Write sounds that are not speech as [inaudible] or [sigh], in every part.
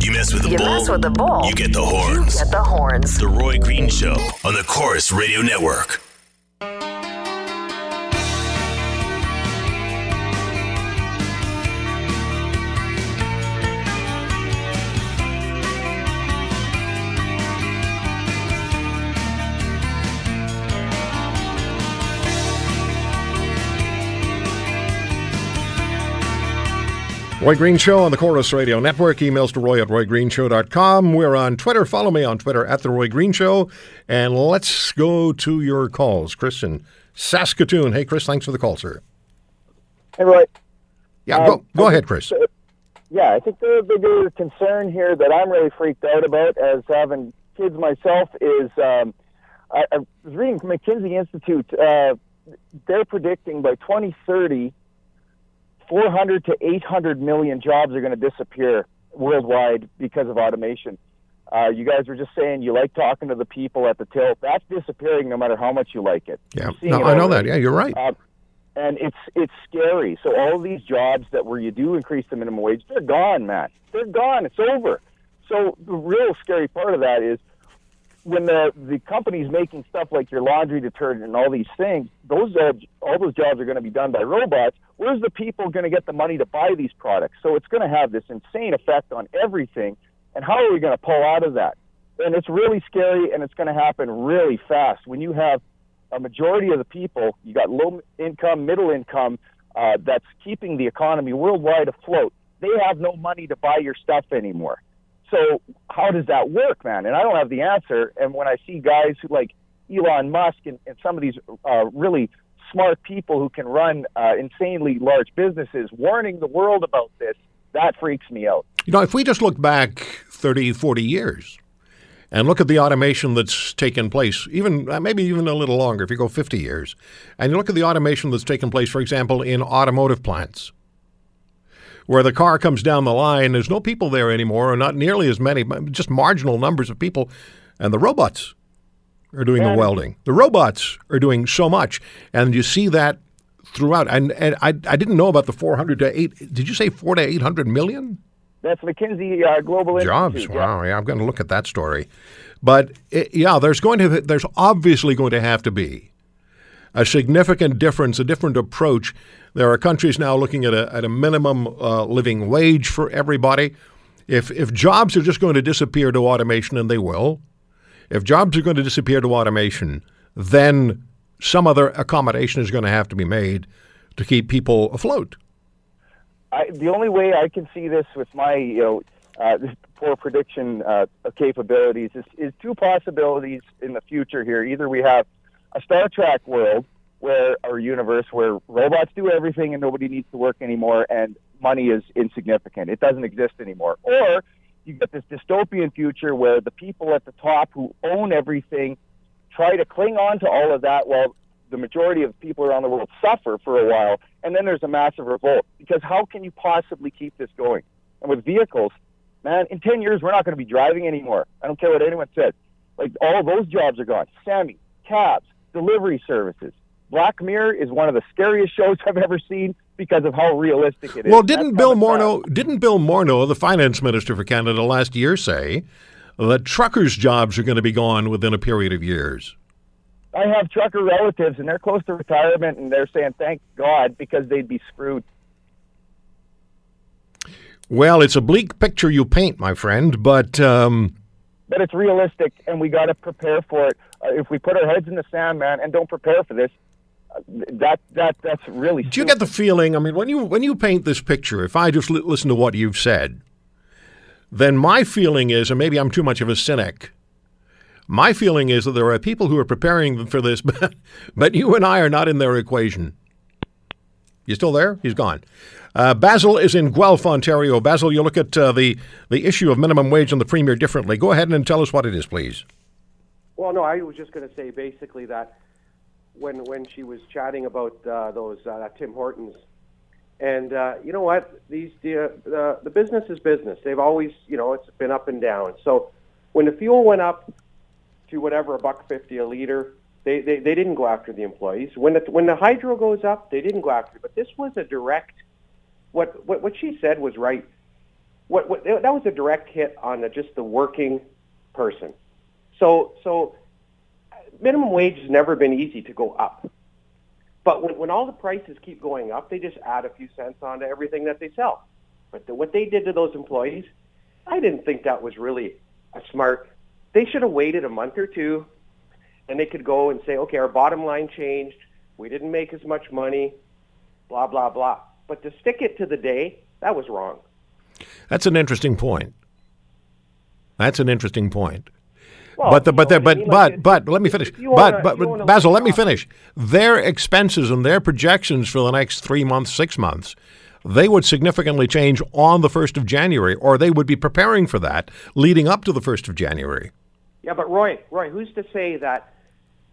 You mess with the You bull, mess with the bull. you get the horns. Get the horns. The Roy Green Show on the Corus Radio Network. Roy Green Show on the Corus Radio Network. Emails to roy at roygreenshow.com. We're on Twitter. Follow me on Twitter at The Roy Green Show. And let's go to your calls. Chris in Saskatoon. Hey, Chris, thanks for the call, sir. Hey, Roy. Yeah, Um, go, go ahead, Chris. Yeah, I think the bigger concern here that I'm really freaked out about as having kids myself is um, I, I was reading from McKinsey Institute. Uh, they're predicting by 2030, 400 to 800 million jobs are going to disappear worldwide because of automation. Uh, you guys were just saying you like talking to the people at the till. That's disappearing no matter how much you like it. Yeah, no, I know that. Yeah, you're right. Uh, and it's it's scary. So all these jobs that where you do increase the minimum wage, they're gone, Matt. They're gone. It's over. So the real scary part of that is when the the company's making stuff like your laundry detergent and all these things. Those jobs, all those jobs are going to be done by robots. Where's the people going to get the money to buy these products? So it's going to have this insane effect on everything. And how are we going to pull out of that? And it's really scary, and it's going to happen really fast. When you have a majority of the people, you got low income, middle income, uh, that's keeping the economy worldwide afloat. They have no money to buy your stuff anymore. So how does that work, man? And I don't have the answer. And when I see guys who like Elon Musk and, and some of these uh, really smart people who can run uh, insanely large businesses warning the world about this, that freaks me out. You know, if we just look back 30, 40 years and look at the automation that's taken place, even uh, maybe even a little longer, if you go 50 years, and you look at the automation that's taken place, for example, in automotive plants, where the car comes down the line, there's no people there anymore, or not nearly as many, just marginal numbers of people, and the robots are doing the welding. The robots are doing so much, and you see that throughout. And, and I, I didn't know about the 400 to 8, did you say 4 to 800 million? That's McKinsey uh, Global jobs. Institute. yeah. Wow, yeah, I'm going to look at that story. But it, yeah, there's going to there's obviously going to have to be a significant difference, a different approach. There are countries now looking at a at a minimum uh, living wage for everybody. If if jobs are just going to disappear to automation, and they will, if jobs are going to disappear to automation, then some other accommodation is going to have to be made to keep people afloat. I, the only way I can see this with my, you know, uh, poor prediction uh, capabilities is, is two possibilities in the future here. Either we have a Star Trek world where our universe where robots do everything and nobody needs to work anymore and money is insignificant. It doesn't exist anymore. Or you get this dystopian future where the people at the top who own everything try to cling on to all of that while the majority of people around the world suffer for a while, and then there's a massive revolt. Because how can you possibly keep this going? And with vehicles, man, in 10 years, we're not going to be driving anymore. I don't care what anyone says. Like, all those jobs are gone. Sammy, cabs, delivery services. Black Mirror is one of the scariest shows I've ever seen because of how realistic it is. Well, didn't That's Bill Morneau didn't Bill Morneau, the finance minister for Canada last year, say that truckers' jobs are going to be gone within a period of years? I have trucker relatives, and they're close to retirement, and they're saying, thank God, because they'd be screwed. Well, it's a bleak picture you paint, my friend, but um, but it's realistic, and we got to prepare for it. Uh, if we put our heads in the sand, man, and don't prepare for this, uh, that that that's really. do you get the feeling? I mean, when you when you paint this picture, if I just li- listen to what you've said, then my feeling is, and maybe I'm too much of a cynic, My feeling is that there are people who are preparing for this, [laughs] but, but you and I are not in their equation. You still there? He's gone. Uh, Basil is in Guelph, Ontario. Basil, you look at uh, the the issue of minimum wage and the premier differently. Go ahead and tell us what it is, please. Well, no, I was just going to say basically that when when she was chatting about uh, those uh, Tim Hortons, and uh, you know what, these the, the the business is business. They've always, you know, it's been up and down. So when the fuel went up to whatever a buck fifty a liter, they, they, they didn't go after the employees. When the when the hydro goes up, they didn't go after. It. But this was a direct. What what what she said was right. What, what that was a direct hit on the, just the working person. So so minimum wage has never been easy to go up. But when, when all the prices keep going up, they just add a few cents onto everything that they sell. But the, what they did to those employees, I didn't think that was really a smart. They should have waited a month or two, and they could go and say, okay, our bottom line changed. We didn't make as much money, blah blah blah. But to stick it to the day, that was wrong. That's an interesting point. That's an interesting point. Well, but the, but the, I but mean? but Like, but let me finish. if you But but Basil, let me finish. Their expenses and their projections for the next three months, six months, they would significantly change on the first of January, or they would be preparing for that leading up to the first of January. Yeah, but Roy, Roy, who's to say that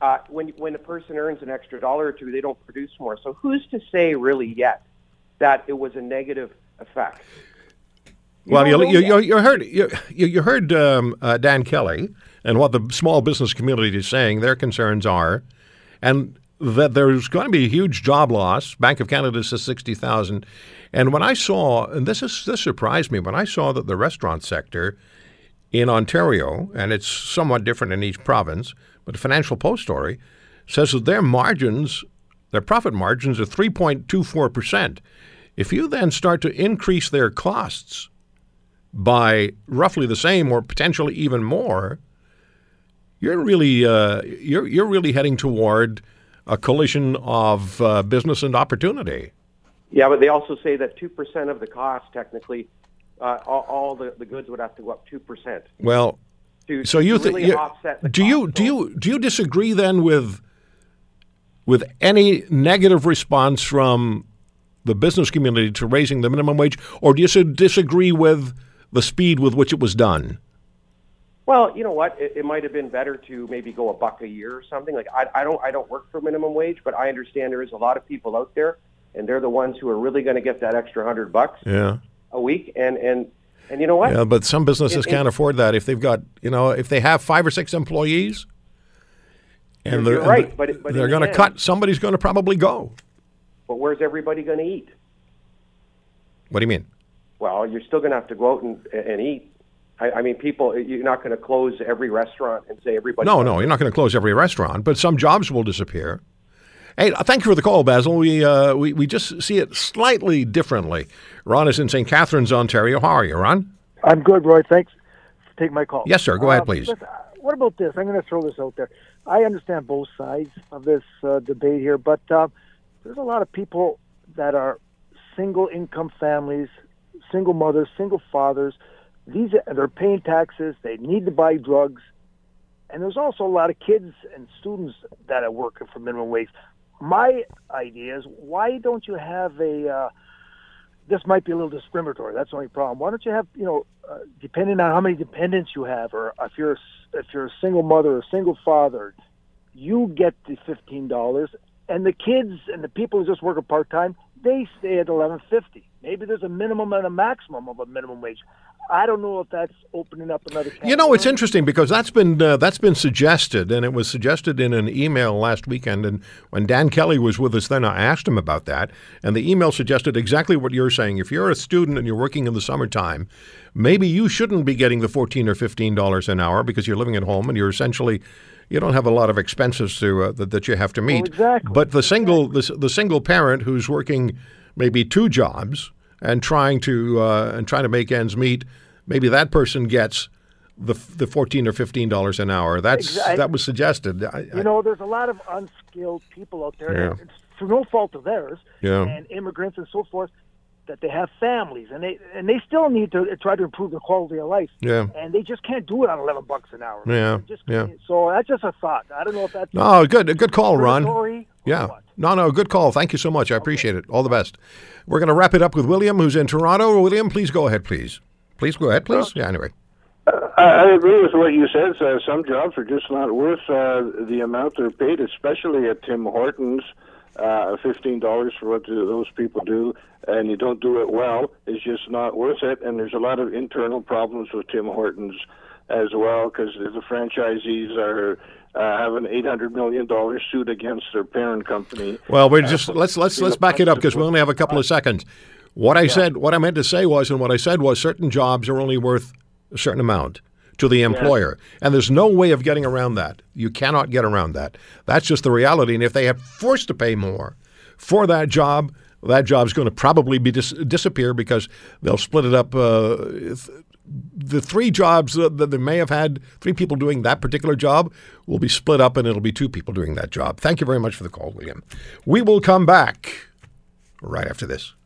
uh, when when a person earns an extra dollar or two, they don't produce more? So who's to say really yet that it was a negative effect? well, you, you, you, you heard you, you you heard um, uh, Dan Kelly and what the small business community is saying. Their concerns are, and that there's going to be a huge job loss. Bank of Canada says sixty thousand. And when I saw, and this is this surprised me when I saw that the restaurant sector in Ontario, and it's somewhat different in each province, but the Financial Post story says that their margins, their profit margins, are 3.24%. If you then start to increase their costs by roughly the same or potentially even more, you're really uh, you're you're really heading toward a collision of uh, business and opportunity. Yeah, but they also say that two percent of the cost, technically, uh, all, all the, the goods would have to go up two percent. Well, To, So you think really you- offset the do you do you do you disagree then with with any negative response from the business community to raising the minimum wage, or do you disagree with the speed with which it was done? Well, you know what? It, it might have been better to maybe go a buck a year or something. Like I, I don't, I don't work for minimum wage, but I understand there is a lot of people out there, and they're the ones who are really going to get that extra hundred bucks Yeah, a week. And and and you know what? yeah, but some businesses It- it- can't afford that if they've got you know if they have five or six employees. And they're, and right, they're- but but they're going to end- cut. Somebody's going to probably go. But where's everybody going to eat? What do you mean? Well, you're still going to have to go out and, and eat. I, I mean, people, you're not going to close every restaurant and say everybody. No, no, you're not going to close every restaurant, but some jobs will disappear. Hey, thank you for the call, Basil. We, uh, we we just see it slightly differently. Ron is in St. Catharines, Ontario. How are you, Ron? I'm good, Roy. Thanks for taking my call. Yes, sir. Go ahead, Uh, please. uh, what about this? I'm going to throw this out there. I understand both sides of this uh, debate here, but uh, there's a lot of people that are single income families, single mothers, single fathers. These they're paying taxes. They need to buy drugs, and there's also a lot of kids and students that are working for minimum wage. My idea is, why don't you have a uh, this might be a little discriminatory. That's the only problem. Why don't you have, you know, uh, depending on how many dependents you have, or if you're if you're a single mother or single father, you get the fifteen dollars, and the kids and the people who just work part time, they stay at eleven fifty. Maybe there's a minimum and a maximum of a minimum wage. I don't know if that's opening up another. can You know, it's interesting because that's been uh, that's been suggested, and it was suggested in an email last weekend. And when Dan Kelly was with us, then I asked him about that, and the email suggested exactly what you're saying. If you're a student and you're working in the summertime, maybe you shouldn't be getting the fourteen or fifteen dollars an hour because you're living at home and you're essentially you don't have a lot of expenses to uh, that, that you have to meet. exactly. But the single the, the single parent who's working maybe two jobs and trying to uh, and trying to make ends meet, maybe that person gets the the fourteen or fifteen dollars an hour. That's that was suggested. I, You know, there's a lot of unskilled people out there. Yeah. It's through no fault of theirs, Yeah. and immigrants and so forth. that they have families, and they and they still need to try to improve the quality of life. Yeah. And they just can't do it on eleven bucks an hour. Yeah, Just, yeah. So that's just a thought. I don't know if that's No, good, good call, Ron. Yeah. what. No, no, good call. Thank you so much. I appreciate it. All the best. We're going to wrap it up with William, who's in Toronto. William, please go ahead, please. Please go ahead, please. Yeah, anyway. I, I agree with what you said. Uh, some jobs are just not worth uh, the amount they're paid, especially at Tim Hortons. Uh, Fifteen dollars for what do those people do, and you don't do it well, is just not worth it. And there's a lot of internal problems with Tim Hortons as well because the franchisees are uh, have an eight hundred million dollar suit against their parent company. Well, we're just let's let's let's back it up because we only have a couple of seconds. What I said, what I meant to say was, and what I said was, certain jobs are only worth a certain amount to the employer, and there's no way of getting around that. You cannot get around that. That's just the reality. And if they have forced to pay more for that job, that job's going to probably be dis- disappear because they'll split it up. Uh, the three jobs that they may have had, three people doing that particular job, will be split up and it'll be two people doing that job. Thank you very much for the call, William. We will come back right after this.